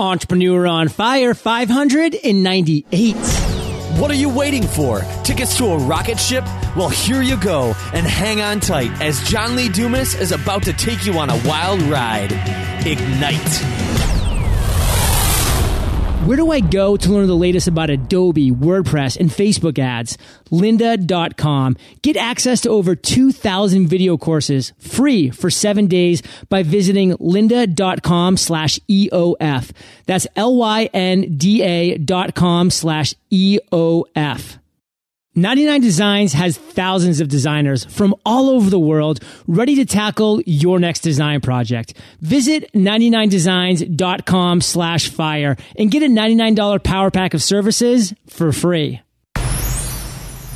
Entrepreneur on Fire 598. What are you waiting for? Tickets to a rocket ship? Well, here you go, and hang on tight as John Lee Dumas is about to take you on a wild ride. Ignite. Where do I go to learn the latest about Adobe, WordPress, and Facebook ads? Lynda.com. Get access to over 2,000 video courses free for seven days by visiting lynda.com slash EOF. That's L-Y-N-D-A dot com slash EOF. 99 Designs has thousands of designers from all over the world ready to tackle your next design project. Visit 99designs.com slash fire and get a $99 power pack of services for free.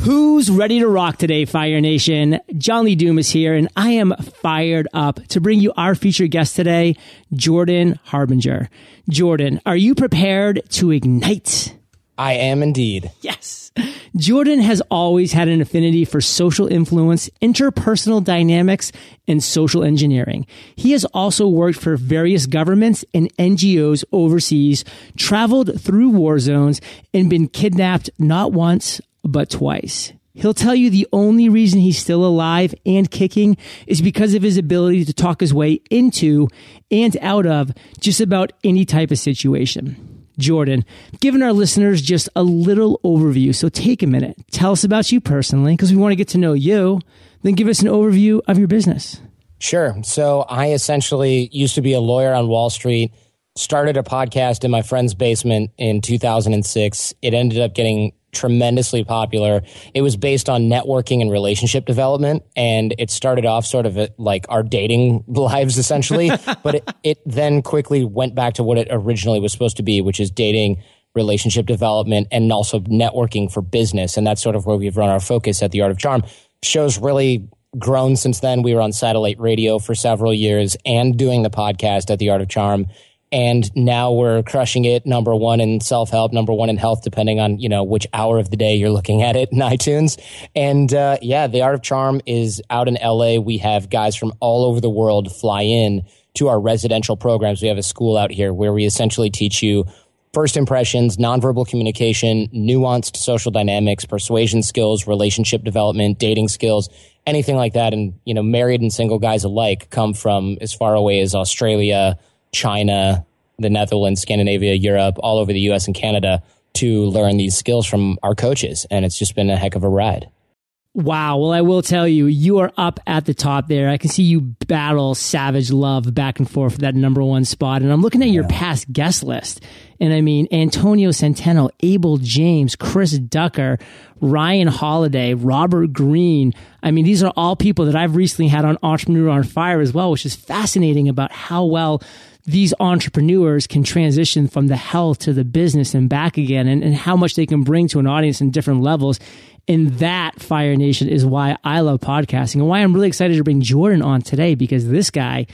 Who's ready to rock today, Fire Nation? John Lee Dumas here, and I am fired up to bring you our featured guest today, Jordan Harbinger. Jordan, are you prepared to ignite? I am indeed. Yes. Jordan has always had an affinity for social influence, interpersonal dynamics, and social engineering. He has also worked for various governments and NGOs overseas, traveled through war zones, and been kidnapped not once, but twice. He'll tell you the only reason he's still alive and kicking is because of his ability to talk his way into and out of just about any type of situation. Jordan, giving our listeners just a little overview. So take a minute, tell us about you personally, because we want to get to know you. Then give us an overview of your business. Sure. So I essentially used to be a lawyer on Wall Street, started a podcast in my friend's basement in 2006. It ended up getting tremendously popular. It was based on networking and relationship development, and it started off sort of uh, like our dating lives essentially, but it, it then quickly went back to what it originally was supposed to be, which is dating relationship development and also networking for business. And that's sort of where we've run our focus at the Art of Charm. Show's really grown since then. We were on satellite radio for several years and doing the podcast at the Art of Charm and now we're crushing it number one in self-help number one in health depending on you know which hour of the day you're looking at it in itunes. And uh, yeah the art of charm is out in la we have guys from all over the world fly in to our residential programs. We have a school out here where we essentially teach you first impressions nonverbal communication nuanced social dynamics persuasion skills relationship development dating skills anything like that. And you know married and single guys alike come from as far away as australia China, the Netherlands, Scandinavia, Europe, all over the US and Canada to learn these skills from our coaches. And it's just been a heck of a ride. Wow. Well, I will tell you, you are up at the top there. I can see you battle Savage Love back and forth for that number one spot. And I'm looking at your past guest list. And I mean, Antonio Centeno, Abel James, Chris Ducker, Ryan Holiday, Robert Greene. I mean, these are all people that I've recently had on Entrepreneur on Fire as well, which is fascinating about how well these entrepreneurs can transition from the health to the business and back again and, and how much they can bring to an audience in different levels. And that Fire Nation is why I love podcasting and why I'm really excited to bring Jordan on today because this guy,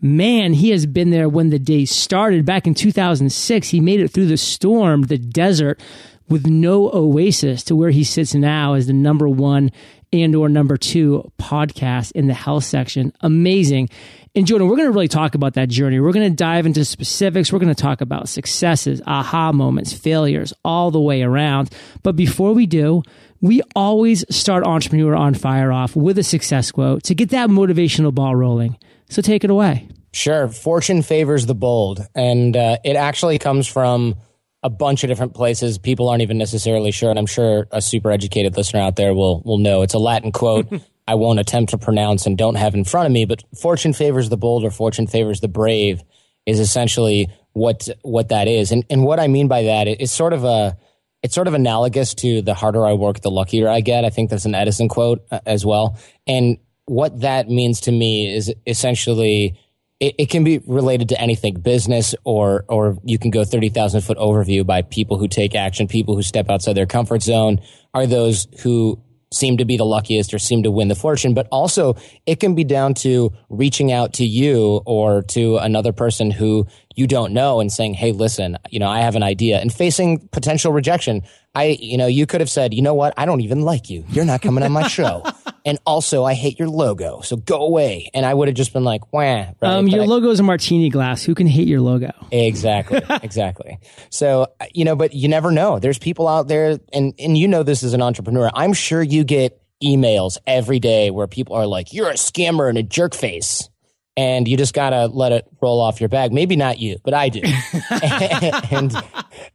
man, he has been there when the day started back in 2006. He made it through the storm, the desert with no oasis to where he sits now as the number one and or number two podcast in the health section. Amazing. And Jordan, we're going to really talk about that journey. We're going to dive into specifics. We're going to talk about successes, aha moments, failures, all the way around. But before we do, we always start Entrepreneur on Fire off with a success quote to get that motivational ball rolling. So take it away. Sure. Fortune favors the bold. And uh, it actually comes from a bunch of different places. People aren't even necessarily sure. And I'm sure a super educated listener out there will, will know. It's a Latin quote. I won't attempt to pronounce and don't have in front of me, but fortune favors the bold or fortune favors the brave is essentially what what that is. And and what I mean by that is sort of a it's sort of analogous to the harder I work, the luckier I get. I think that's an Edison quote uh, as well. And what that means to me is essentially it, it can be related to anything business or or you can go 30,000 foot overview by people who take action, people who step outside their comfort zone are those who seem to be the luckiest or seem to win the fortune, but also it can be down to reaching out to you or to another person who you don't know and saying, Hey, listen, you know, I have an idea and facing potential rejection. I, you know, you could have said, you know what? I don't even like you. You're not coming on my show. and also I hate your logo, so go away. And I would have just been like, wah. Right? Um, your logo is a martini glass. Who can hate your logo? Exactly, exactly. So you know, but you never know. There's people out there, and and you know this as an entrepreneur. I'm sure you get emails every day where people are like, "You're a scammer and a jerk face." And you just gotta let it roll off your bag. Maybe not you, but I do. and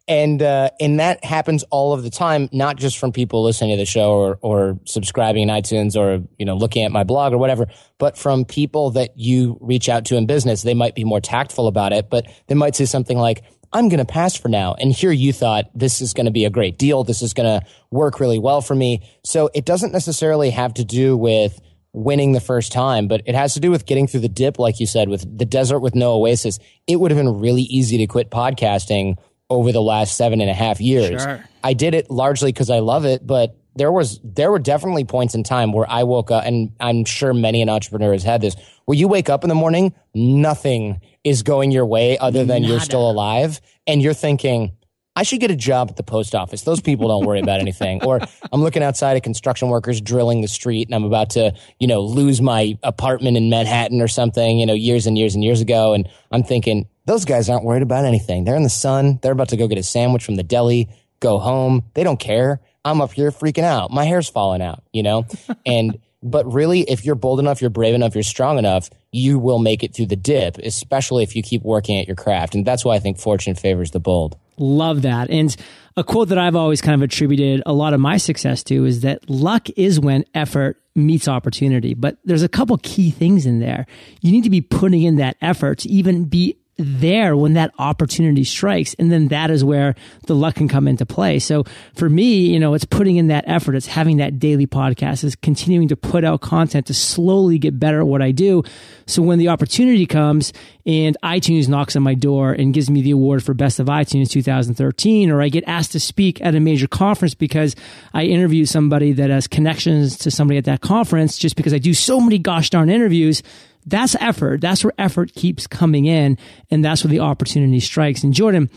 and uh, and that happens all of the time, not just from people listening to the show or or subscribing in iTunes or you know looking at my blog or whatever, but from people that you reach out to in business. They might be more tactful about it, but they might say something like. I'm going to pass for now. And here you thought this is going to be a great deal. This is going to work really well for me. So it doesn't necessarily have to do with winning the first time, but it has to do with getting through the dip, like you said, with the desert with no oasis. It would have been really easy to quit podcasting over the last seven and a half years. Sure. I did it largely because I love it, but there was there were definitely points in time where I woke up, and I'm sure many an entrepreneur has had this, where you wake up in the morning, nothing is going your way other than Nada. you're still alive, and you're thinking, I should get a job at the post office. Those people don't worry about anything. Or I'm looking outside at construction workers drilling the street and I'm about to, you know, lose my apartment in Manhattan or something, you know, years and years and years ago. And I'm thinking, those guys aren't worried about anything. They're in the sun. They're about to go get a sandwich from the deli, go home. They don't care. I'm up here freaking out. My hair's falling out, you know? And, but really, if you're bold enough, you're brave enough, you're strong enough, you will make it through the dip, especially if you keep working at your craft. And that's why I think fortune favors the bold. Love that. And a quote that I've always kind of attributed a lot of my success to is that luck is when effort meets opportunity. But there's a couple key things in there. You need to be putting in that effort to even be there when that opportunity strikes. And then that is where the luck can come into play. So for me, you know, it's putting in that effort. It's having that daily podcast. It's continuing to put out content to slowly get better at what I do. So when the opportunity comes and iTunes knocks on my door and gives me the award for best of iTunes 2013, or I get asked to speak at a major conference because I interview somebody that has connections to somebody at that conference just because I do so many gosh darn interviews that's effort. That's where effort keeps coming in. And that's where the opportunity strikes. And Jordan,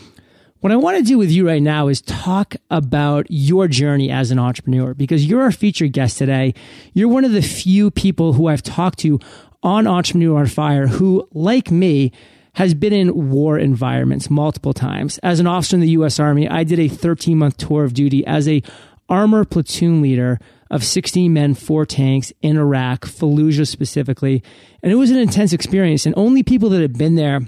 what I want to do with you right now is talk about your journey as an entrepreneur because you're our featured guest today. You're one of the few people who I've talked to on Entrepreneur on Fire who, like me, has been in war environments multiple times. As an officer in the U.S. Army, I did a 13 month tour of duty as a armor platoon leader of 16 men, four tanks in Iraq, Fallujah specifically. And it was an intense experience. And only people that have been there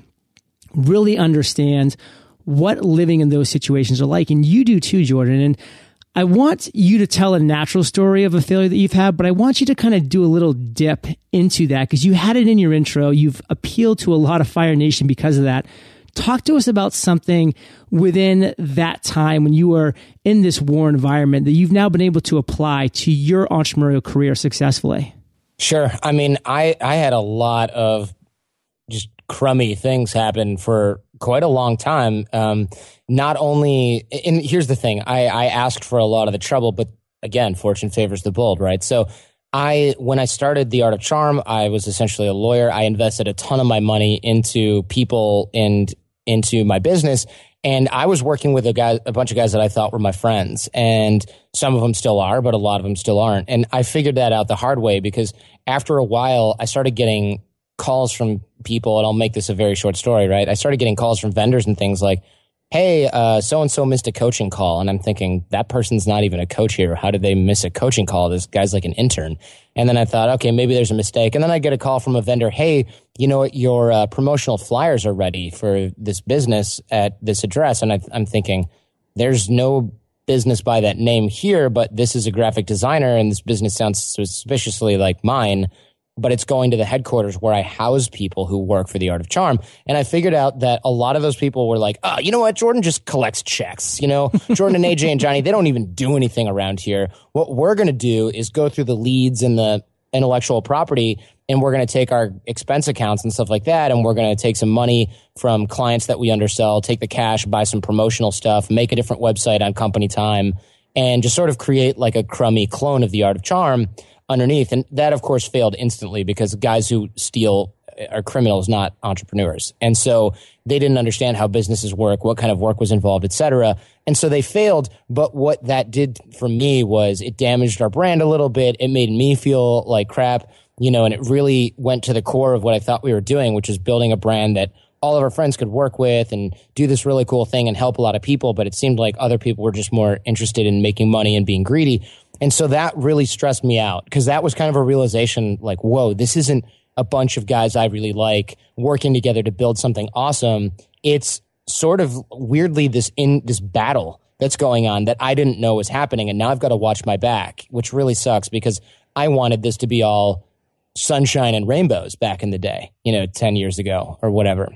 really understand what living in those situations are like. And you do too, Jordan. And I want you to tell a natural story of a failure that you've had, but I want you to kind of do a little dip into that because you had it in your intro. You've appealed to a lot of Fire Nation because of that. Talk to us about something within that time when you were in this war environment that you've now been able to apply to your entrepreneurial career successfully. Sure. I mean, I, I had a lot of just crummy things happen for quite a long time. Um, not only, and here's the thing I, I asked for a lot of the trouble, but again, fortune favors the bold, right? So I, when I started the art of charm, I was essentially a lawyer. I invested a ton of my money into people and into my business. And I was working with a guy, a bunch of guys that I thought were my friends. And some of them still are, but a lot of them still aren't. And I figured that out the hard way because after a while, I started getting calls from people, and I'll make this a very short story, right? I started getting calls from vendors and things like, hey, so and so missed a coaching call. And I'm thinking, that person's not even a coach here. How did they miss a coaching call? This guy's like an intern. And then I thought, okay, maybe there's a mistake. And then I get a call from a vendor, hey, you know what, your uh, promotional flyers are ready for this business at this address. And I, I'm thinking, there's no business by that name here, but this is a graphic designer and this business sounds suspiciously like mine but it's going to the headquarters where I house people who work for the Art of Charm. And I figured out that a lot of those people were like, oh, you know what? Jordan just collects checks. You know, Jordan and AJ and Johnny, they don't even do anything around here. What we're going to do is go through the leads and the intellectual property and we're going to take our expense accounts and stuff like that and we're going to take some money from clients that we undersell take the cash buy some promotional stuff make a different website on company time and just sort of create like a crummy clone of the art of charm underneath. And that, of course, failed instantly because guys who steal uh, are criminals, not entrepreneurs. And so they didn't understand how businesses work, what kind of work was involved, et cetera. And so they failed. But what that did for me was it damaged our brand a little bit. It made me feel like crap, you know, and it really went to the core of what I thought we were doing, which is building a brand that all of our friends could work with and do this really cool thing and help a lot of people. But it seemed like other people were just more interested in making money and being greedy. And so that really stressed me out because that was kind of a realization like, whoa, this isn't a bunch of guys I really like working together to build something awesome. It's sort of weirdly this in this battle that's going on that I didn't know was happening. And now I've got to watch my back, which really sucks because I wanted this to be all sunshine and rainbows back in the day, you know, 10 years ago or whatever.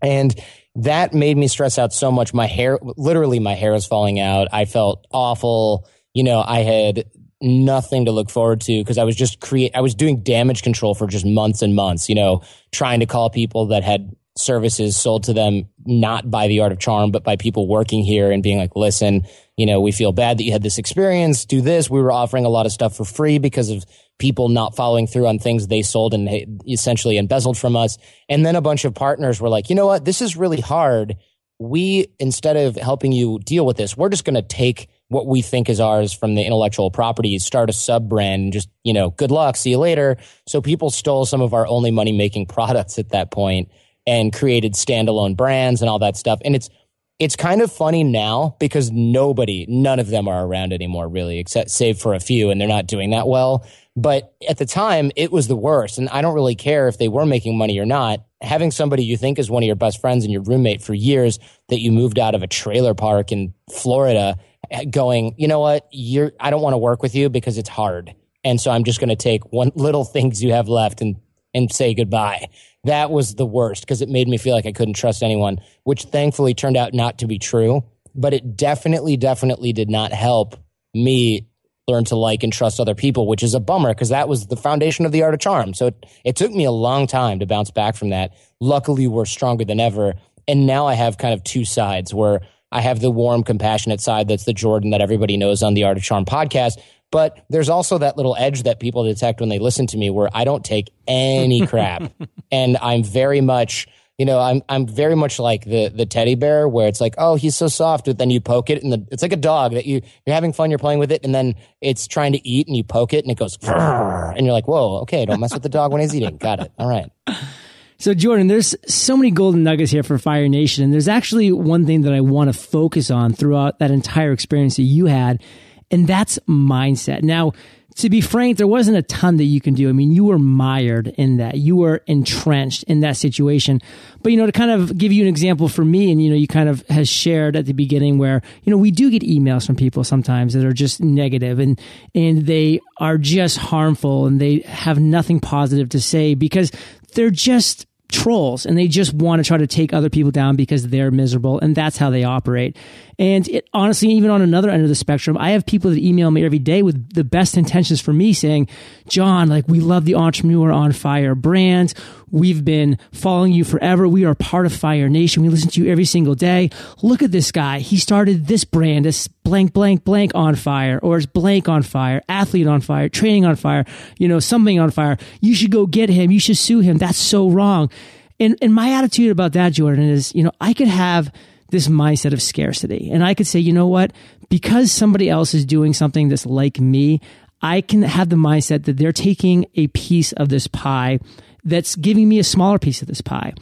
And that made me stress out so much. My hair, literally, my hair was falling out. I felt awful. You know, I had nothing to look forward to because I was just create I was doing damage control for just months and months, you know, trying to call people that had services sold to them not by the art of charm but by people working here and being like, "Listen, you know, we feel bad that you had this experience. Do this. We were offering a lot of stuff for free because of people not following through on things they sold and essentially embezzled from us." And then a bunch of partners were like, "You know what? This is really hard. We instead of helping you deal with this, we're just going to take what we think is ours from the intellectual properties, start a sub brand and just, you know, good luck, see you later. So people stole some of our only money making products at that point and created standalone brands and all that stuff. And it's, it's kind of funny now because nobody, none of them are around anymore, really, except save for a few, and they're not doing that well. But at the time, it was the worst. And I don't really care if they were making money or not. Having somebody you think is one of your best friends and your roommate for years that you moved out of a trailer park in Florida going, you know what, you're, I don't want to work with you because it's hard. And so I'm just going to take one little things you have left and, and say goodbye. That was the worst because it made me feel like I couldn't trust anyone, which thankfully turned out not to be true. But it definitely, definitely did not help me learn to like and trust other people, which is a bummer because that was the foundation of the art of charm. So it, it took me a long time to bounce back from that. Luckily, we're stronger than ever. And now I have kind of two sides where I have the warm, compassionate side that's the Jordan that everybody knows on the Art of Charm podcast. But there's also that little edge that people detect when they listen to me where I don't take any crap. and I'm very much, you know, I'm I'm very much like the the teddy bear where it's like, oh, he's so soft, but then you poke it and the, it's like a dog that you you're having fun, you're playing with it, and then it's trying to eat and you poke it and it goes and you're like, whoa, okay, don't mess with the dog when he's eating. Got it. All right. So, Jordan, there's so many golden nuggets here for Fire Nation. And there's actually one thing that I want to focus on throughout that entire experience that you had, and that's mindset. Now, to be frank, there wasn't a ton that you can do. I mean, you were mired in that. You were entrenched in that situation. But, you know, to kind of give you an example for me, and, you know, you kind of has shared at the beginning where, you know, we do get emails from people sometimes that are just negative and, and they are just harmful and they have nothing positive to say because they're just trolls and they just want to try to take other people down because they're miserable and that's how they operate. And it, honestly, even on another end of the spectrum, I have people that email me every day with the best intentions for me saying, John, like we love the entrepreneur on fire brand. We've been following you forever. We are part of Fire Nation. We listen to you every single day. Look at this guy. He started this brand as blank, blank, blank on fire, or it's blank on fire, athlete on fire, training on fire, you know, something on fire. You should go get him. You should sue him. That's so wrong. And, and my attitude about that, Jordan, is, you know, I could have this mindset of scarcity and I could say, you know what? Because somebody else is doing something that's like me, I can have the mindset that they're taking a piece of this pie that's giving me a smaller piece of this pie.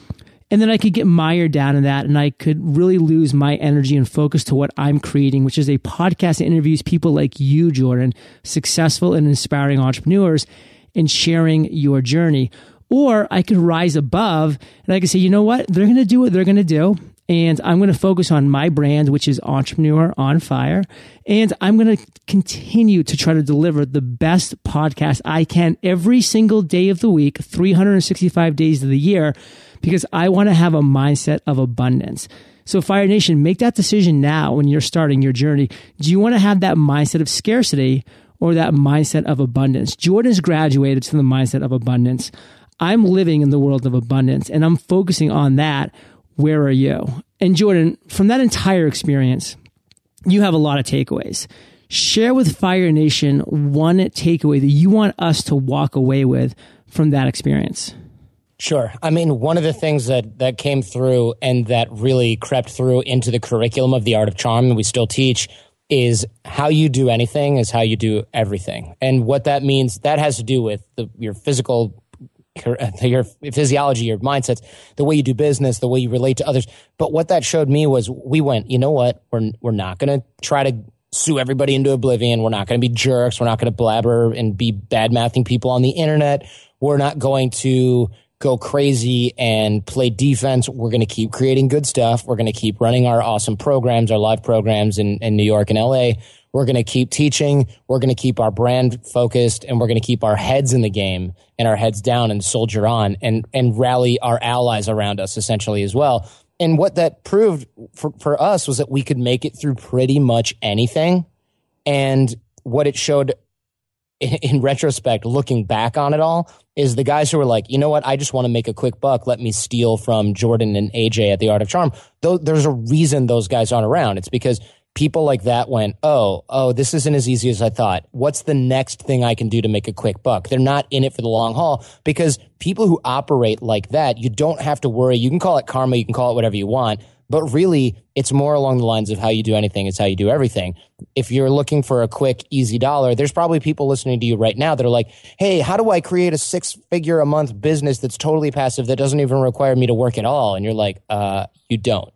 And then I could get mired down in that and I could really lose my energy and focus to what I'm creating, which is a podcast that interviews people like you, Jordan, successful and inspiring entrepreneurs and sharing your journey. Or I could rise above and I could say, you know what? They're going to do what they're going to do. And I'm going to focus on my brand, which is Entrepreneur on Fire. And I'm going to continue to try to deliver the best podcast I can every single day of the week, 365 days of the year, because I want to have a mindset of abundance. So Fire Nation, make that decision now when you're starting your journey. Do you want to have that mindset of scarcity or that mindset of abundance? Jordan's graduated to the mindset of abundance. I'm living in the world of abundance and I'm focusing on that where are you? And Jordan, from that entire experience, you have a lot of takeaways. Share with Fire Nation one takeaway that you want us to walk away with from that experience. Sure. I mean, one of the things that, that came through and that really crept through into the curriculum of the art of charm, and we still teach, is how you do anything is how you do everything. And what that means, that has to do with the, your physical, your physiology, your mindsets, the way you do business, the way you relate to others. But what that showed me was we went, you know what? We're, we're not going to try to sue everybody into oblivion. We're not going to be jerks. We're not going to blabber and be bad mouthing people on the internet. We're not going to go crazy and play defense. We're going to keep creating good stuff. We're going to keep running our awesome programs, our live programs in, in New York and LA. We're going to keep teaching. We're going to keep our brand focused and we're going to keep our heads in the game and our heads down and soldier on and, and rally our allies around us essentially as well. And what that proved for, for us was that we could make it through pretty much anything. And what it showed in retrospect, looking back on it all, is the guys who were like, you know what, I just want to make a quick buck. Let me steal from Jordan and AJ at the Art of Charm. Though there's a reason those guys aren't around. It's because people like that went, oh, oh, this isn't as easy as I thought. What's the next thing I can do to make a quick buck? They're not in it for the long haul because people who operate like that, you don't have to worry. You can call it karma. You can call it whatever you want but really, it's more along the lines of how you do anything is how you do everything. If you're looking for a quick, easy dollar, there's probably people listening to you right now that are like, Hey, how do I create a six figure a month business that's totally passive that doesn't even require me to work at all? And you're like, uh, you don't.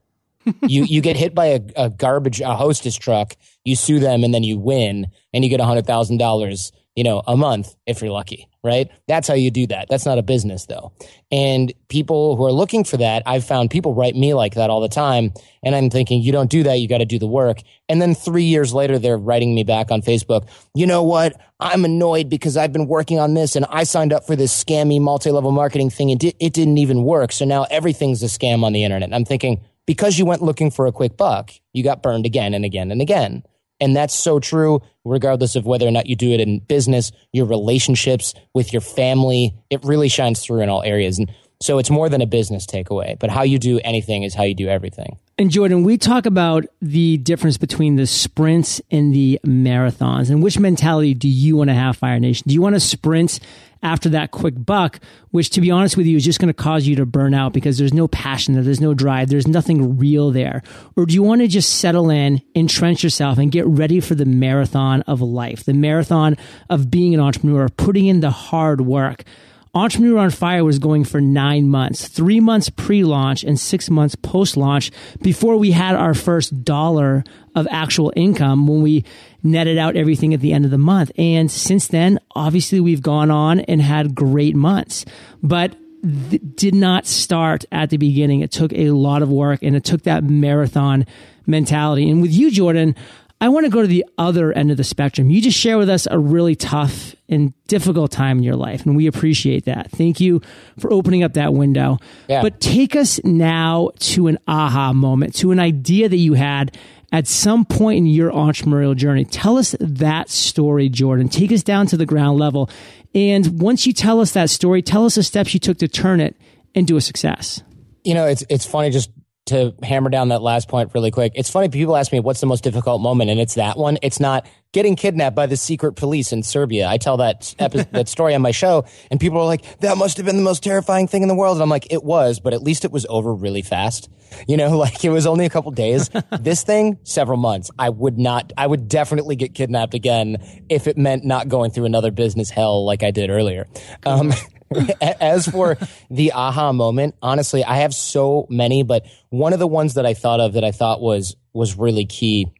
You you get hit by a, a, garbage a hostess truck, you sue them, and then you win, and you get hundred thousand dollars, you know, a month if you're lucky right? That's how you do that. That's not a business though. And people who are looking for that, I've found people write me like that all the time. And I'm thinking, you don't do that. You got to do the work. And then three years later, they're writing me back on Facebook. You know what? I'm annoyed because I've been working on this and I signed up for this scammy multi-level marketing thing and it didn't even work. So now everything's a scam on the internet. I'm thinking, because you went looking for a quick buck, you got burned again and again and again. And that's so true, regardless of whether or not you do it in business, your relationships with your family. It really shines through in all areas. And so it's more than a business takeaway, but how you do anything is how you do everything. And Jordan, we talk about the difference between the sprints and the marathons. And which mentality do you want to have, Fire Nation? Do you want to sprint after that quick buck, which to be honest with you is just going to cause you to burn out because there's no passion there, there's no drive, there's nothing real there? Or do you want to just settle in, entrench yourself, and get ready for the marathon of life, the marathon of being an entrepreneur, putting in the hard work? Entrepreneur on Fire was going for nine months, three months pre launch and six months post launch before we had our first dollar of actual income when we netted out everything at the end of the month. And since then, obviously, we've gone on and had great months, but th- did not start at the beginning. It took a lot of work and it took that marathon mentality. And with you, Jordan, I want to go to the other end of the spectrum. You just share with us a really tough and difficult time in your life, and we appreciate that. Thank you for opening up that window. Yeah. But take us now to an aha moment, to an idea that you had at some point in your entrepreneurial journey. Tell us that story, Jordan. Take us down to the ground level. And once you tell us that story, tell us the steps you took to turn it into a success. You know, it's it's funny just to hammer down that last point really quick, it's funny people ask me what's the most difficult moment, and it's that one. It's not getting kidnapped by the secret police in Serbia. I tell that episode, that story on my show, and people are like, "That must have been the most terrifying thing in the world." And I'm like, "It was, but at least it was over really fast." You know, like it was only a couple days. this thing, several months. I would not. I would definitely get kidnapped again if it meant not going through another business hell like I did earlier. Um, As for the aha moment, honestly, I have so many, but one of the ones that I thought of that I thought was was really key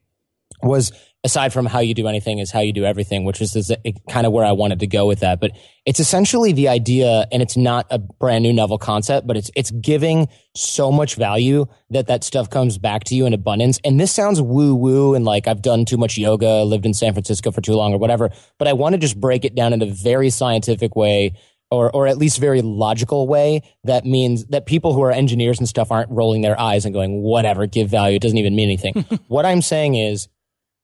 was aside from how you do anything is how you do everything, which is kind of where I wanted to go with that. But it's essentially the idea, and it's not a brand new novel concept, but it's it's giving so much value that that stuff comes back to you in abundance. And this sounds woo woo, and like I've done too much yoga, lived in San Francisco for too long, or whatever. But I want to just break it down in a very scientific way or or at least very logical way that means that people who are engineers and stuff aren't rolling their eyes and going whatever give value it doesn't even mean anything. What i'm saying is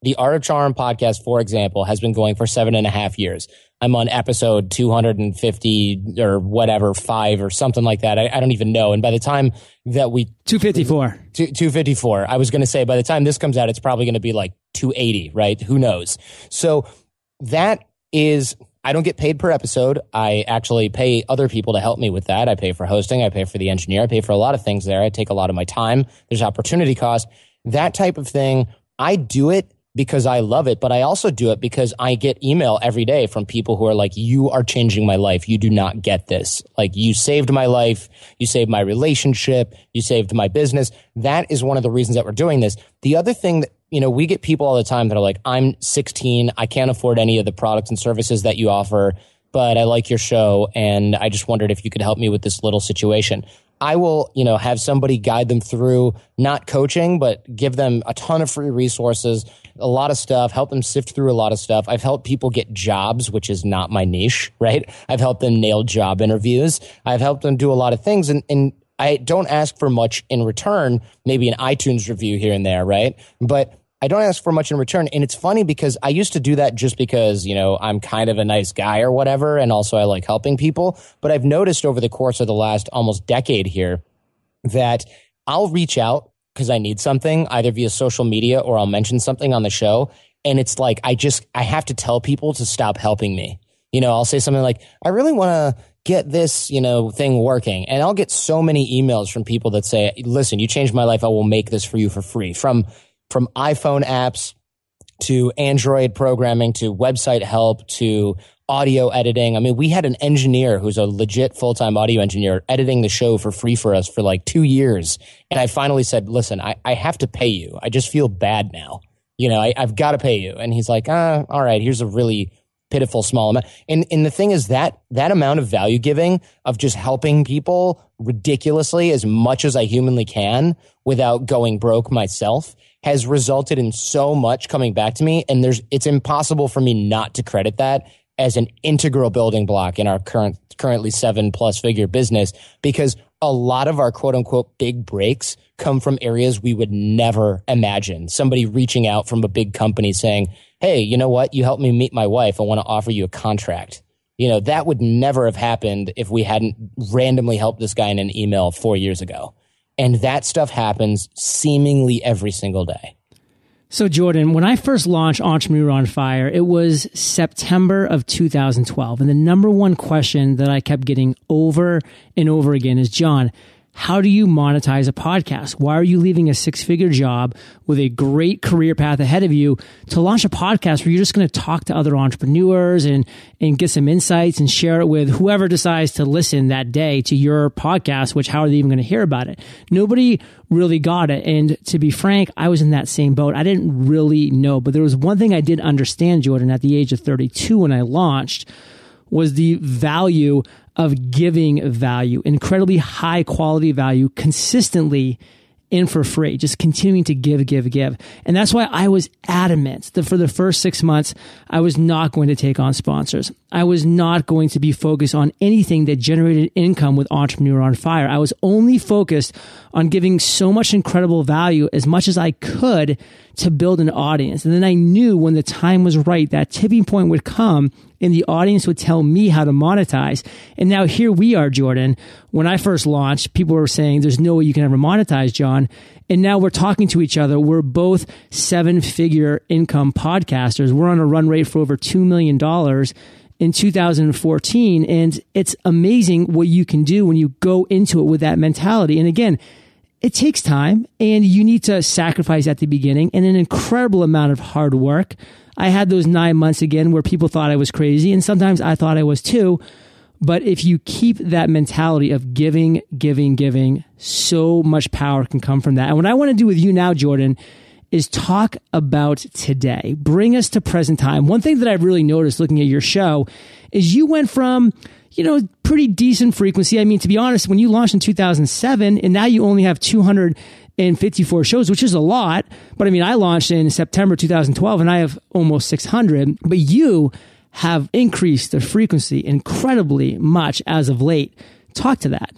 the art of charm podcast for example has been going for seven and a half years. I'm on episode 250 or whatever five or something like that. I, I don't even know. And by the time that we 254 254 i was going to say by the time this comes out it's probably going to be like 280 right? Who knows? So that is I don't get paid per episode. I actually pay other people to help me with that. I pay for hosting. I pay for the engineer. I pay for a lot of things there. I take a lot of my time. There's opportunity cost. That type of thing. I do it because I love it, but I also do it because I get email every day from people who are like, you are changing my life. You do not get this. Like you saved my life. You saved my relationship. You saved my business. That is one of the reasons that we're doing this. The other thing that, you know, we get people all the time that are like, I'm 16. I can't afford any of the products and services that you offer, but I like your show. And I just wondered if you could help me with this little situation. I will, you know, have somebody guide them through not coaching, but give them a ton of free resources, a lot of stuff, help them sift through a lot of stuff. I've helped people get jobs, which is not my niche, right? I've helped them nail job interviews. I've helped them do a lot of things and, and I don't ask for much in return, maybe an iTunes review here and there, right? But I don't ask for much in return. And it's funny because I used to do that just because, you know, I'm kind of a nice guy or whatever. And also I like helping people. But I've noticed over the course of the last almost decade here that I'll reach out because I need something either via social media or I'll mention something on the show. And it's like, I just, I have to tell people to stop helping me. You know, I'll say something like, I really want to get this, you know, thing working. And I'll get so many emails from people that say, listen, you changed my life. I will make this for you for free from from iPhone apps to Android programming to website help to audio editing. I mean, we had an engineer who's a legit full time audio engineer editing the show for free for us for like two years. And I finally said, listen, I, I have to pay you. I just feel bad now. You know, I, have got to pay you. And he's like, ah, all right, here's a really pitiful small amount. And, and the thing is that that amount of value giving of just helping people ridiculously as much as I humanly can without going broke myself has resulted in so much coming back to me. And there's, it's impossible for me not to credit that as an integral building block in our current, currently seven plus figure business because a lot of our quote unquote big breaks come from areas we would never imagine. Somebody reaching out from a big company saying, Hey, you know what? You helped me meet my wife. I want to offer you a contract. You know, that would never have happened if we hadn't randomly helped this guy in an email four years ago. And that stuff happens seemingly every single day. So, Jordan, when I first launched Entrepreneur on Fire, it was September of 2012. And the number one question that I kept getting over and over again is John, how do you monetize a podcast? Why are you leaving a six figure job with a great career path ahead of you to launch a podcast where you're just going to talk to other entrepreneurs and, and get some insights and share it with whoever decides to listen that day to your podcast, which how are they even going to hear about it? Nobody really got it. And to be frank, I was in that same boat. I didn't really know, but there was one thing I did understand, Jordan, at the age of 32 when I launched was the value of giving value, incredibly high quality value consistently in for free, just continuing to give, give, give. And that's why I was adamant that for the first six months, I was not going to take on sponsors. I was not going to be focused on anything that generated income with Entrepreneur on Fire. I was only focused on giving so much incredible value as much as I could to build an audience. And then I knew when the time was right, that tipping point would come and the audience would tell me how to monetize. And now here we are, Jordan. When I first launched, people were saying there's no way you can ever monetize, John. And now we're talking to each other. We're both seven figure income podcasters. We're on a run rate for over $2 million in 2014. And it's amazing what you can do when you go into it with that mentality. And again, it takes time and you need to sacrifice at the beginning and an incredible amount of hard work. I had those nine months again where people thought I was crazy, and sometimes I thought I was too. But if you keep that mentality of giving, giving, giving, so much power can come from that. And what I want to do with you now, Jordan, is talk about today. Bring us to present time. One thing that I've really noticed looking at your show is you went from, you know, pretty decent frequency. I mean, to be honest, when you launched in 2007 and now you only have 254 shows, which is a lot. But I mean, I launched in September 2012 and I have almost 600, but you have increased the frequency incredibly much as of late. Talk to that.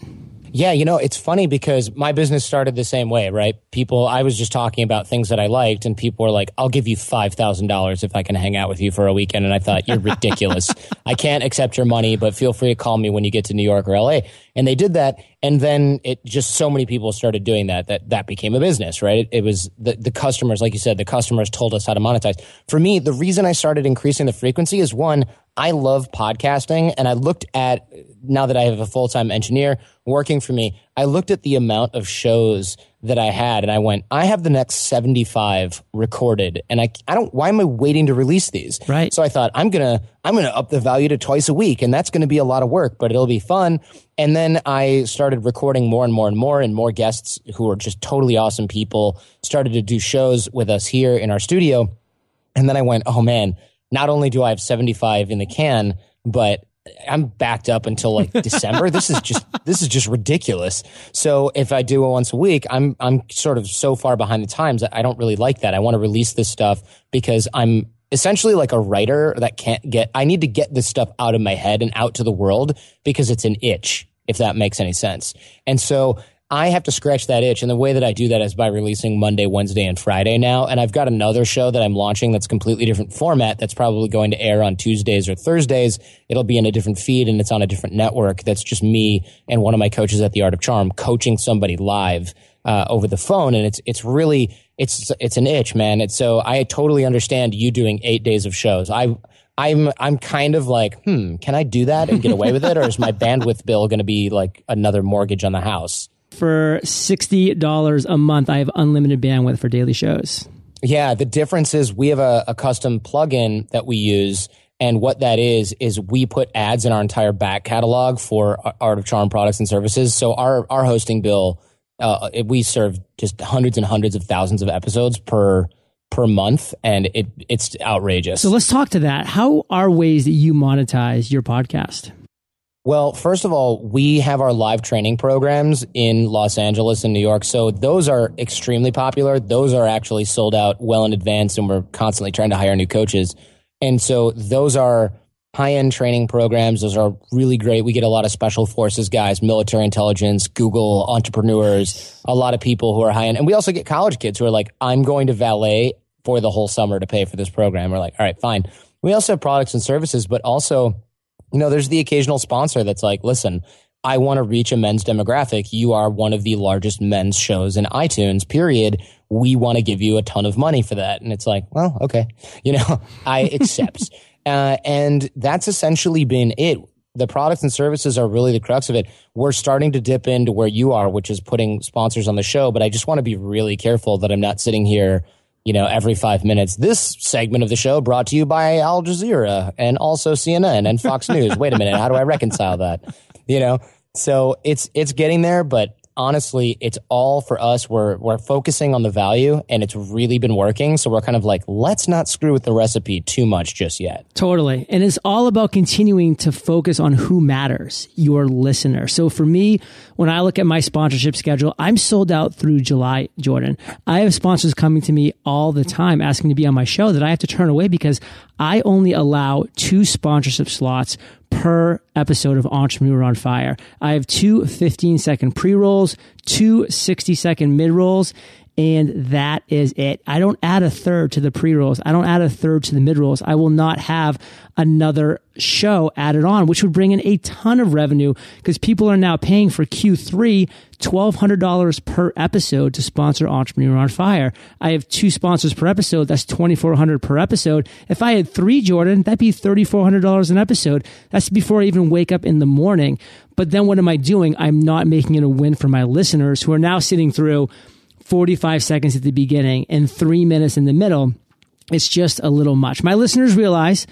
Yeah, you know, it's funny because my business started the same way, right? People, I was just talking about things that I liked, and people were like, I'll give you $5,000 if I can hang out with you for a weekend. And I thought, you're ridiculous. I can't accept your money, but feel free to call me when you get to New York or LA. And they did that. And then it just so many people started doing that, that that became a business, right? It, it was the, the customers, like you said, the customers told us how to monetize. For me, the reason I started increasing the frequency is one, I love podcasting and I looked at, now that I have a full-time engineer working for me, I looked at the amount of shows that I had and I went, I have the next 75 recorded and I, I don't, why am I waiting to release these? Right. So I thought I'm going to, I'm going to up the value to twice a week and that's going to be a lot of work, but it'll be fun. And then I started recording more and more and more and more guests who are just totally awesome people started to do shows with us here in our studio. And then I went, oh man, not only do I have 75 in the can, but I'm backed up until like December. this is just this is just ridiculous. So if I do it once a week, I'm I'm sort of so far behind the times that I don't really like that. I want to release this stuff because I'm essentially like a writer that can't get I need to get this stuff out of my head and out to the world because it's an itch, if that makes any sense. And so I have to scratch that itch. And the way that I do that is by releasing Monday, Wednesday, and Friday now. And I've got another show that I'm launching that's completely different format that's probably going to air on Tuesdays or Thursdays. It'll be in a different feed and it's on a different network. That's just me and one of my coaches at the Art of Charm coaching somebody live uh, over the phone. And it's, it's really, it's, it's an itch, man. It's so I totally understand you doing eight days of shows. I, I'm I'm kind of like, hmm, can I do that and get away with it, or is my bandwidth bill going to be like another mortgage on the house? For $60 a month, I have unlimited bandwidth for daily shows. Yeah, the difference is we have a, a custom plugin that we use. And what that is, is we put ads in our entire back catalog for Art of Charm products and services. So our, our hosting bill, uh, it, we serve just hundreds and hundreds of thousands of episodes per, per month. And it, it's outrageous. So let's talk to that. How are ways that you monetize your podcast? Well, first of all, we have our live training programs in Los Angeles and New York. So those are extremely popular. Those are actually sold out well in advance, and we're constantly trying to hire new coaches. And so those are high end training programs. Those are really great. We get a lot of special forces guys, military intelligence, Google entrepreneurs, a lot of people who are high end. And we also get college kids who are like, I'm going to valet for the whole summer to pay for this program. We're like, all right, fine. We also have products and services, but also you know, there's the occasional sponsor that's like, listen, I want to reach a men's demographic. You are one of the largest men's shows in iTunes, period. We want to give you a ton of money for that. And it's like, well, okay. You know, I accept. uh, and that's essentially been it. The products and services are really the crux of it. We're starting to dip into where you are, which is putting sponsors on the show. But I just want to be really careful that I'm not sitting here you know, every five minutes. This segment of the show brought to you by Al Jazeera and also CNN and Fox News. Wait a minute, how do I reconcile that? You know, so it's it's getting there, but honestly, it's all for us. We're we're focusing on the value, and it's really been working. So we're kind of like, let's not screw with the recipe too much just yet. Totally, and it's all about continuing to focus on who matters, your listener. So for me, when I look at my sponsorship schedule, I'm sold out through July. Jordan, I have sponsors coming to me all the time asking to be on my show that I have to turn away because I only allow two sponsorship slots per episode of Entrepreneur on Fire. I have two 15 second pre rolls, two 60 second mid rolls, and that is it. I don't add a third to the pre rolls. I don't add a third to the mid rolls. I will not have another show added on, which would bring in a ton of revenue because people are now paying for Q3 $1,200 per episode to sponsor Entrepreneur on Fire. I have two sponsors per episode. That's 2400 per episode. If I had three, Jordan, that'd be $3,400 an episode. That's before I even wake up in the morning. But then what am I doing? I'm not making it a win for my listeners who are now sitting through 45 seconds at the beginning and three minutes in the middle. It's just a little much. My listeners realize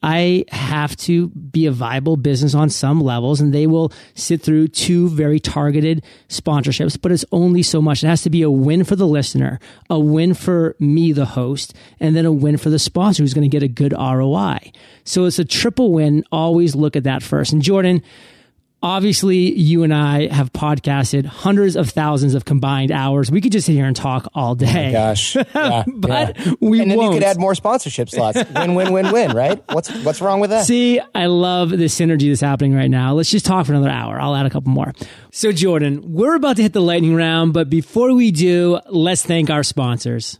I have to be a viable business on some levels and they will sit through two very targeted sponsorships, but it's only so much. It has to be a win for the listener, a win for me, the host, and then a win for the sponsor who's going to get a good ROI. So it's a triple win. Always look at that first. And Jordan, obviously you and I have podcasted hundreds of thousands of combined hours. We could just sit here and talk all oh day. Oh gosh, yeah, but yeah. we and then won't. you could add more sponsorship slots. win, win, win, win. Right? What's what's wrong with that? See, I love the synergy that's happening right now. Let's just talk for another hour. I'll add a couple more. So, Jordan, we're about to hit the lightning round, but before we do, let's thank our sponsors.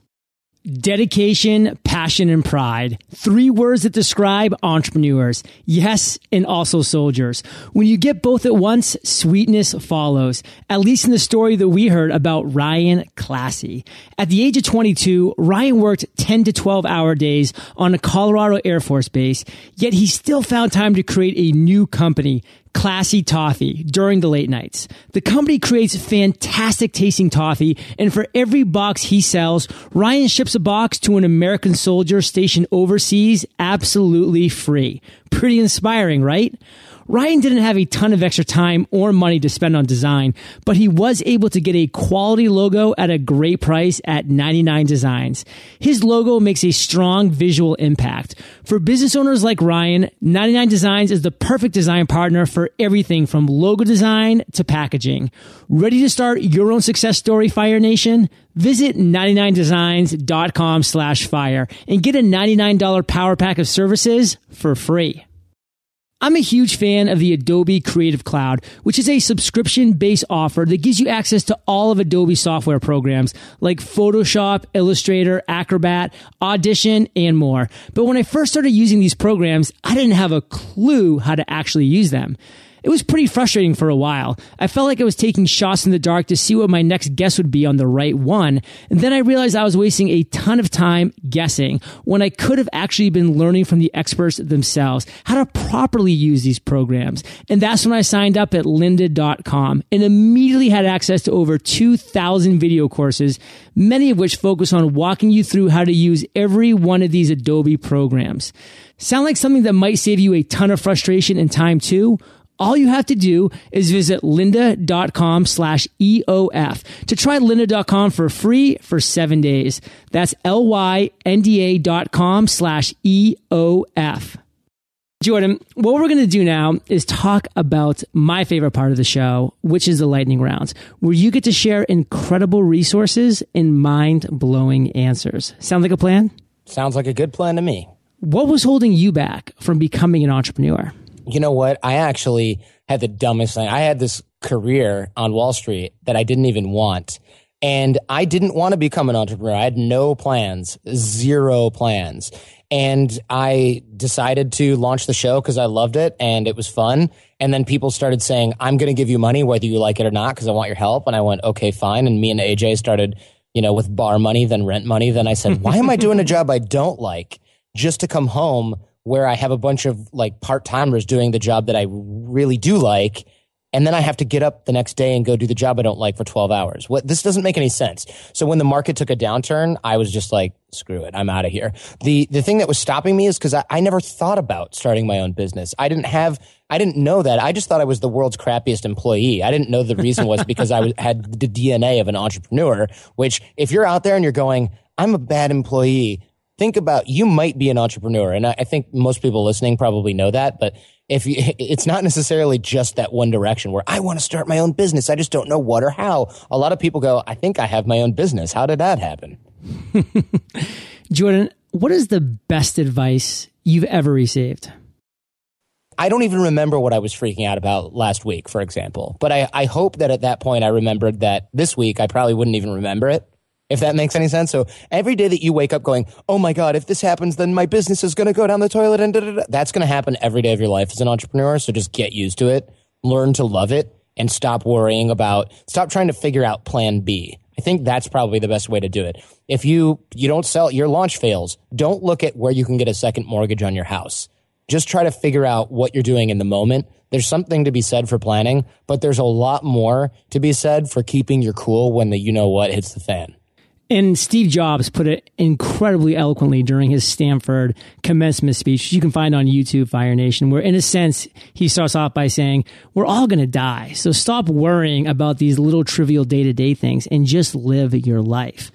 Dedication, passion and pride. Three words that describe entrepreneurs. Yes, and also soldiers. When you get both at once, sweetness follows. At least in the story that we heard about Ryan Classy. At the age of 22, Ryan worked 10 to 12 hour days on a Colorado Air Force base, yet he still found time to create a new company, classy toffee during the late nights. The company creates fantastic tasting toffee, and for every box he sells, Ryan ships a box to an American soldier stationed overseas absolutely free. Pretty inspiring, right? Ryan didn't have a ton of extra time or money to spend on design, but he was able to get a quality logo at a great price at 99 Designs. His logo makes a strong visual impact. For business owners like Ryan, 99 Designs is the perfect design partner for everything from logo design to packaging. Ready to start your own success story, Fire Nation? Visit 99designs.com slash fire and get a $99 power pack of services for free. I'm a huge fan of the Adobe Creative Cloud, which is a subscription based offer that gives you access to all of Adobe software programs like Photoshop, Illustrator, Acrobat, Audition, and more. But when I first started using these programs, I didn't have a clue how to actually use them. It was pretty frustrating for a while. I felt like I was taking shots in the dark to see what my next guess would be on the right one. And then I realized I was wasting a ton of time guessing when I could have actually been learning from the experts themselves how to properly use these programs. And that's when I signed up at lynda.com and immediately had access to over 2,000 video courses, many of which focus on walking you through how to use every one of these Adobe programs. Sound like something that might save you a ton of frustration and time too? All you have to do is visit lynda.com slash EOF to try lynda.com for free for seven days. That's L-Y-N-D-A dot com slash EOF. Jordan, what we're going to do now is talk about my favorite part of the show, which is the lightning rounds, where you get to share incredible resources and mind blowing answers. Sound like a plan? Sounds like a good plan to me. What was holding you back from becoming an entrepreneur? You know what? I actually had the dumbest thing. I had this career on Wall Street that I didn't even want. And I didn't want to become an entrepreneur. I had no plans, zero plans. And I decided to launch the show because I loved it and it was fun. And then people started saying, I'm going to give you money whether you like it or not because I want your help. And I went, okay, fine. And me and AJ started, you know, with bar money, then rent money. Then I said, why am I doing a job I don't like just to come home where I have a bunch of like part timers doing the job that I really do like. And then I have to get up the next day and go do the job I don't like for 12 hours. What this doesn't make any sense. So when the market took a downturn, I was just like, screw it. I'm out of here. The, the thing that was stopping me is because I, I never thought about starting my own business. I didn't have, I didn't know that. I just thought I was the world's crappiest employee. I didn't know the reason was because I was, had the DNA of an entrepreneur, which if you're out there and you're going, I'm a bad employee, think about you might be an entrepreneur and I, I, think most people listening probably know that but if you, it's not necessarily just that one direction where i want to start my own business i just don't know what or how. A lot of people go i think i have my own business. How did that happen? Jordan what is the best advice you've ever received? I don't even remember what I was freaking out about last week, for example. But I, I hope that at that point I remembered that this week I probably wouldn't even remember it if that makes any sense. So every day that you wake up going, oh my God, if this happens, then my business is going to go down the toilet and da, da, da. that's going to happen every day of your life as an entrepreneur. So just get used to it, learn to love it and stop worrying about, stop trying to figure out plan B. I think that's probably the best way to do it. If you, you don't sell, your launch fails, don't look at where you can get a second mortgage on your house. Just try to figure out what you're doing in the moment. There's something to be said for planning, but there's a lot more to be said for keeping your cool when the you know what hits the fan. And Steve Jobs put it incredibly eloquently during his Stanford commencement speech, which you can find on YouTube, Fire Nation, where in a sense, he starts off by saying, we're all going to die. So stop worrying about these little trivial day to day things and just live your life.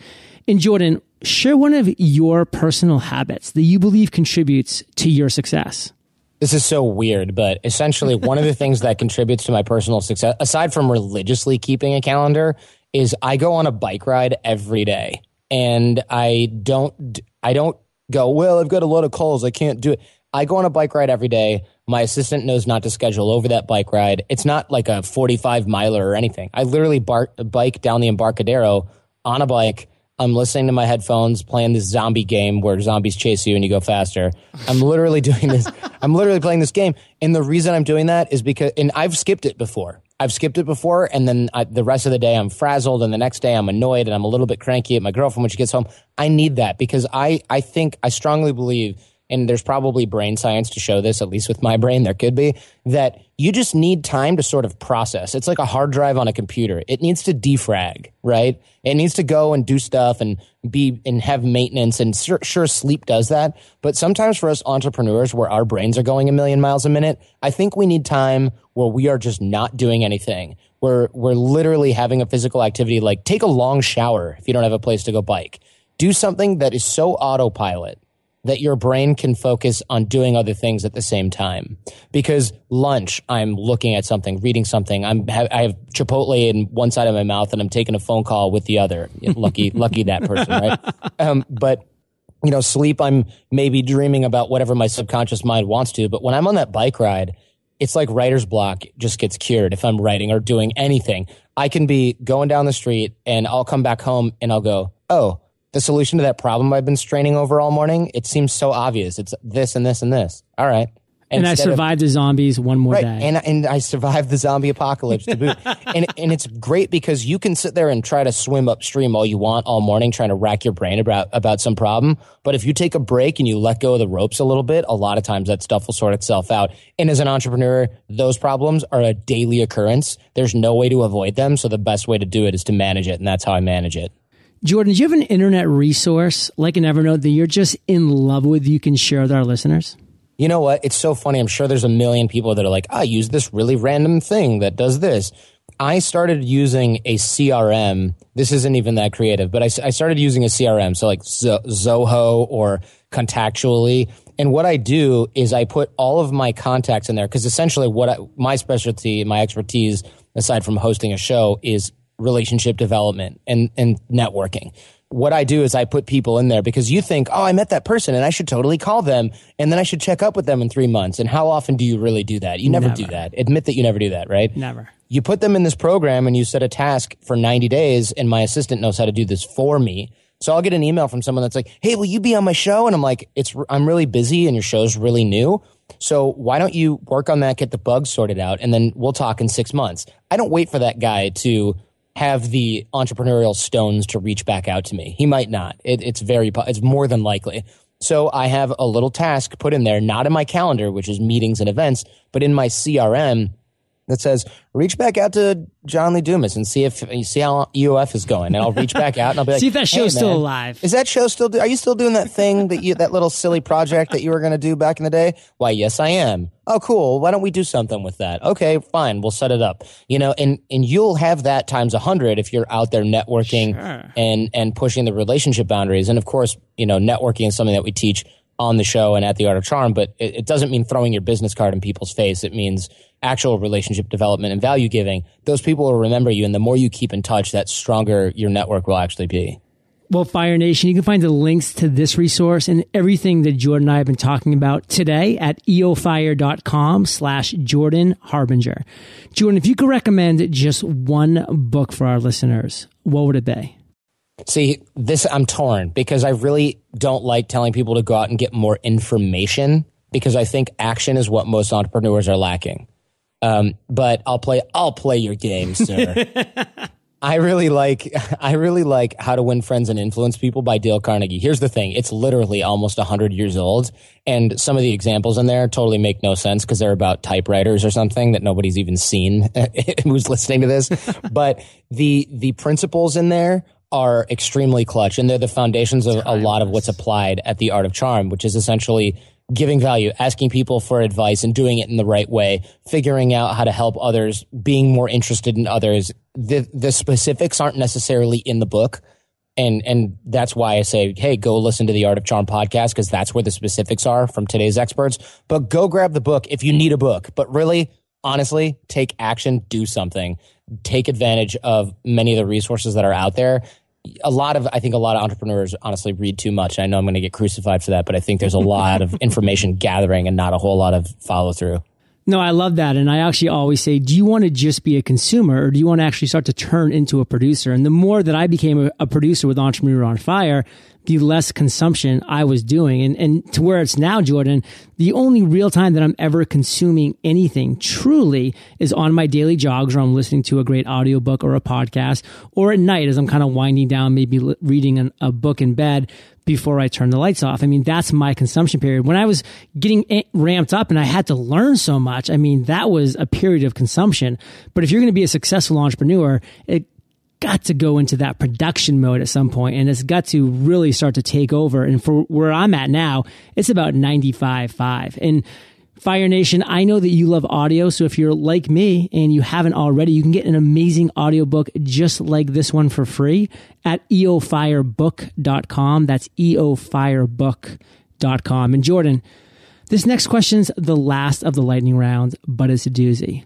And Jordan, share one of your personal habits that you believe contributes to your success. This is so weird, but essentially one of the things that contributes to my personal success, aside from religiously keeping a calendar, is I go on a bike ride every day and I don't, I don't go, well, I've got a lot of calls. I can't do it. I go on a bike ride every day. My assistant knows not to schedule over that bike ride. It's not like a 45 miler or anything. I literally bike down the Embarcadero on a bike I'm listening to my headphones, playing this zombie game where zombies chase you and you go faster. I'm literally doing this. I'm literally playing this game. And the reason I'm doing that is because, and I've skipped it before. I've skipped it before. And then I, the rest of the day I'm frazzled. And the next day I'm annoyed and I'm a little bit cranky at my girlfriend when she gets home. I need that because I, I think, I strongly believe and there's probably brain science to show this, at least with my brain, there could be, that you just need time to sort of process. It's like a hard drive on a computer. It needs to defrag, right? It needs to go and do stuff and be and have maintenance. And sure, sure, sleep does that. But sometimes for us entrepreneurs where our brains are going a million miles a minute, I think we need time where we are just not doing anything. Where we're literally having a physical activity like take a long shower if you don't have a place to go bike. Do something that is so autopilot that your brain can focus on doing other things at the same time. Because lunch, I'm looking at something, reading something. I'm I have Chipotle in one side of my mouth, and I'm taking a phone call with the other. Lucky, lucky that person, right? Um, but you know, sleep. I'm maybe dreaming about whatever my subconscious mind wants to. But when I'm on that bike ride, it's like writer's block just gets cured if I'm writing or doing anything. I can be going down the street and I'll come back home and I'll go, oh the solution to that problem I've been straining over all morning, it seems so obvious. It's this and this and this. All right. And I survived of, the zombies one more right, day. And, and I survived the zombie apocalypse to boot. and, and it's great because you can sit there and try to swim upstream all you want all morning trying to rack your brain about, about some problem. But if you take a break and you let go of the ropes a little bit, a lot of times that stuff will sort itself out. And as an entrepreneur, those problems are a daily occurrence. There's no way to avoid them. So the best way to do it is to manage it. And that's how I manage it. Jordan, do you have an internet resource like an Evernote that you're just in love with you can share with our listeners? You know what? It's so funny. I'm sure there's a million people that are like, I use this really random thing that does this. I started using a CRM. This isn't even that creative, but I, I started using a CRM. So like Zoho or Contactually. And what I do is I put all of my contacts in there because essentially what I, my specialty, my expertise, aside from hosting a show, is relationship development and, and networking. What I do is I put people in there because you think, oh, I met that person and I should totally call them and then I should check up with them in three months. And how often do you really do that? You never, never. do that. Admit that you never do that, right? Never. You put them in this program and you set a task for 90 days and my assistant knows how to do this for me. So I'll get an email from someone that's like, "Hey, will you be on my show?" And I'm like, "It's I'm really busy and your show's really new. So why don't you work on that, get the bugs sorted out, and then we'll talk in 6 months." I don't wait for that guy to have the entrepreneurial stones to reach back out to me. He might not. It, it's very, it's more than likely. So I have a little task put in there, not in my calendar, which is meetings and events, but in my CRM that says, reach back out to John Lee Dumas and see if you see how EOF is going. And I'll reach back out and I'll be like, see if that show's hey, still alive. Is that show still, do- are you still doing that thing that you, that little silly project that you were going to do back in the day? Why, yes, I am. Oh, cool. Why don't we do something with that? Okay, fine. We'll set it up. You know, and, and you'll have that times a hundred if you're out there networking sure. and, and pushing the relationship boundaries. And of course, you know, networking is something that we teach on the show and at the Art of Charm, but it, it, doesn't mean throwing your business card in people's face. It means actual relationship development and value giving. Those people will remember you, and the more you keep in touch, that stronger your network will actually be. Well, Fire Nation, you can find the links to this resource and everything that Jordan and I have been talking about today at eofire.com slash Jordan Harbinger. Jordan, if you could recommend just one book for our listeners, what would it be? See, this I'm torn because I really don't like telling people to go out and get more information because I think action is what most entrepreneurs are lacking. Um, but I'll play I'll play your game, sir. I really like I really like How to Win Friends and Influence People by Dale Carnegie. Here's the thing, it's literally almost 100 years old and some of the examples in there totally make no sense because they're about typewriters or something that nobody's even seen who's listening to this. but the the principles in there are extremely clutch and they're the foundations of a lot of what's applied at the art of charm, which is essentially giving value, asking people for advice and doing it in the right way, figuring out how to help others, being more interested in others. The, the specifics aren't necessarily in the book. And, and that's why I say, hey, go listen to the Art of Charm podcast because that's where the specifics are from today's experts. But go grab the book if you need a book. But really, honestly, take action, do something, take advantage of many of the resources that are out there. A lot of, I think a lot of entrepreneurs honestly read too much. I know I'm going to get crucified for that, but I think there's a lot of information gathering and not a whole lot of follow through. No, I love that. And I actually always say, do you want to just be a consumer or do you want to actually start to turn into a producer? And the more that I became a, a producer with Entrepreneur on Fire, the less consumption I was doing. And, and to where it's now, Jordan, the only real time that I'm ever consuming anything truly is on my daily jogs or I'm listening to a great audiobook or a podcast or at night as I'm kind of winding down, maybe reading an, a book in bed before I turn the lights off. I mean, that's my consumption period. When I was getting eh, ramped up and I had to learn so much, I mean, that was a period of consumption. But if you're going to be a successful entrepreneur, it got to go into that production mode at some point and it's got to really start to take over. And for where I'm at now, it's about 95 5. And Fire Nation, I know that you love audio. So if you're like me and you haven't already, you can get an amazing audiobook just like this one for free at eofirebook.com. That's eofirebook.com. And Jordan, this next question's the last of the lightning round, but it's a doozy.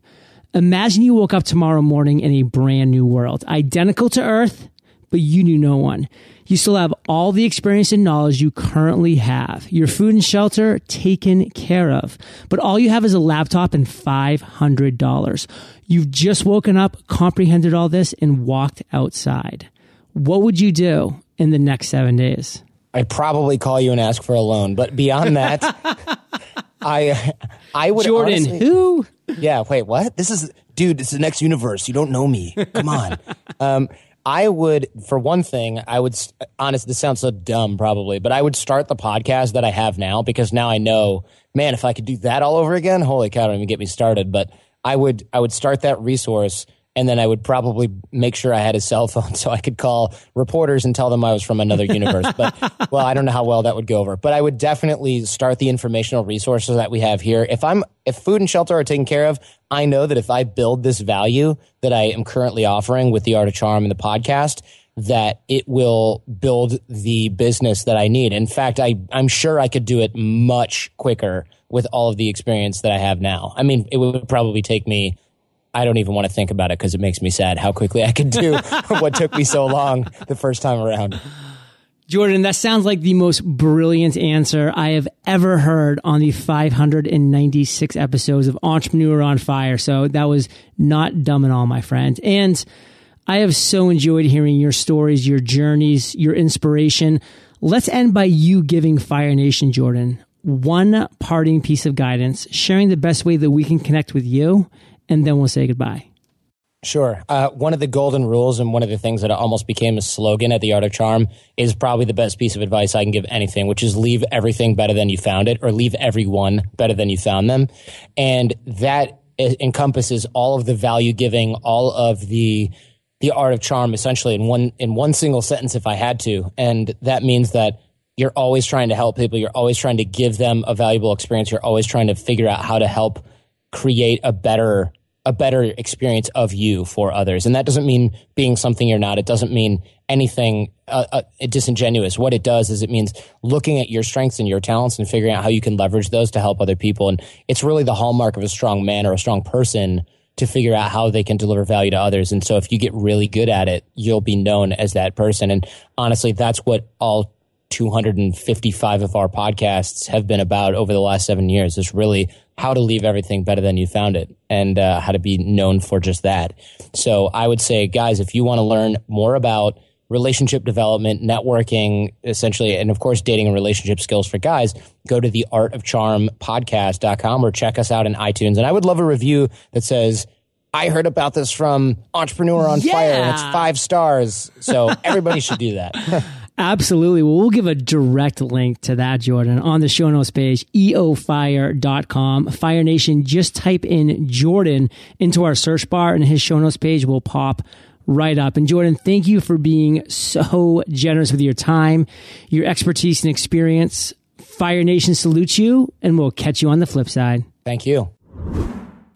Imagine you woke up tomorrow morning in a brand new world, identical to Earth, but you knew no one. You still have all the experience and knowledge you currently have. Your food and shelter taken care of. But all you have is a laptop and $500. You've just woken up, comprehended all this, and walked outside. What would you do in the next seven days? I'd probably call you and ask for a loan. But beyond that, I I would Jordan, honestly, who? Yeah, wait, what? This is dude, it's the next universe. You don't know me. Come on. um, I would, for one thing, I would, honest, this sounds so dumb probably, but I would start the podcast that I have now because now I know, man, if I could do that all over again, holy cow, don't even get me started. But I would, I would start that resource and then I would probably make sure I had a cell phone so I could call reporters and tell them I was from another universe. But well, I don't know how well that would go over. But I would definitely start the informational resources that we have here. If I'm if food and shelter are taken care of, I know that if I build this value that I am currently offering with the Art of Charm and the podcast, that it will build the business that I need. In fact, I, I'm sure I could do it much quicker with all of the experience that I have now. I mean, it would probably take me I don't even want to think about it because it makes me sad how quickly I could do what took me so long the first time around. Jordan, that sounds like the most brilliant answer I have ever heard on the 596 episodes of Entrepreneur on Fire. So that was not dumb at all, my friend. And I have so enjoyed hearing your stories, your journeys, your inspiration. Let's end by you giving Fire Nation, Jordan, one parting piece of guidance, sharing the best way that we can connect with you and then we'll say goodbye. Sure. Uh, one of the golden rules and one of the things that almost became a slogan at the Art of Charm is probably the best piece of advice I can give anything, which is leave everything better than you found it or leave everyone better than you found them. And that encompasses all of the value giving, all of the the art of charm essentially in one in one single sentence if I had to. And that means that you're always trying to help people, you're always trying to give them a valuable experience, you're always trying to figure out how to help create a better a better experience of you for others. And that doesn't mean being something you're not. It doesn't mean anything uh, uh, disingenuous. What it does is it means looking at your strengths and your talents and figuring out how you can leverage those to help other people. And it's really the hallmark of a strong man or a strong person to figure out how they can deliver value to others. And so if you get really good at it, you'll be known as that person. And honestly, that's what all 255 of our podcasts have been about over the last seven years is really how to leave everything better than you found it and uh, how to be known for just that. So I would say, guys, if you want to learn more about relationship development, networking, essentially, and of course, dating and relationship skills for guys, go to the art of charm podcast.com or check us out in iTunes. And I would love a review that says, I heard about this from Entrepreneur on yeah. Fire and it's five stars. So everybody should do that. Absolutely. Well, we'll give a direct link to that, Jordan, on the show notes page, eofire.com. Fire Nation, just type in Jordan into our search bar and his show notes page will pop right up. And Jordan, thank you for being so generous with your time, your expertise and experience. Fire Nation salutes you and we'll catch you on the flip side. Thank you.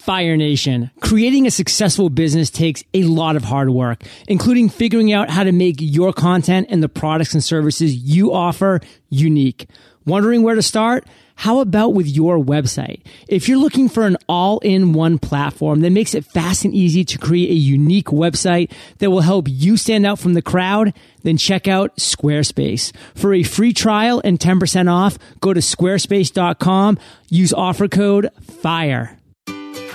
Fire Nation. Creating a successful business takes a lot of hard work, including figuring out how to make your content and the products and services you offer unique. Wondering where to start? How about with your website? If you're looking for an all-in-one platform that makes it fast and easy to create a unique website that will help you stand out from the crowd, then check out Squarespace. For a free trial and 10% off, go to squarespace.com, use offer code FIRE.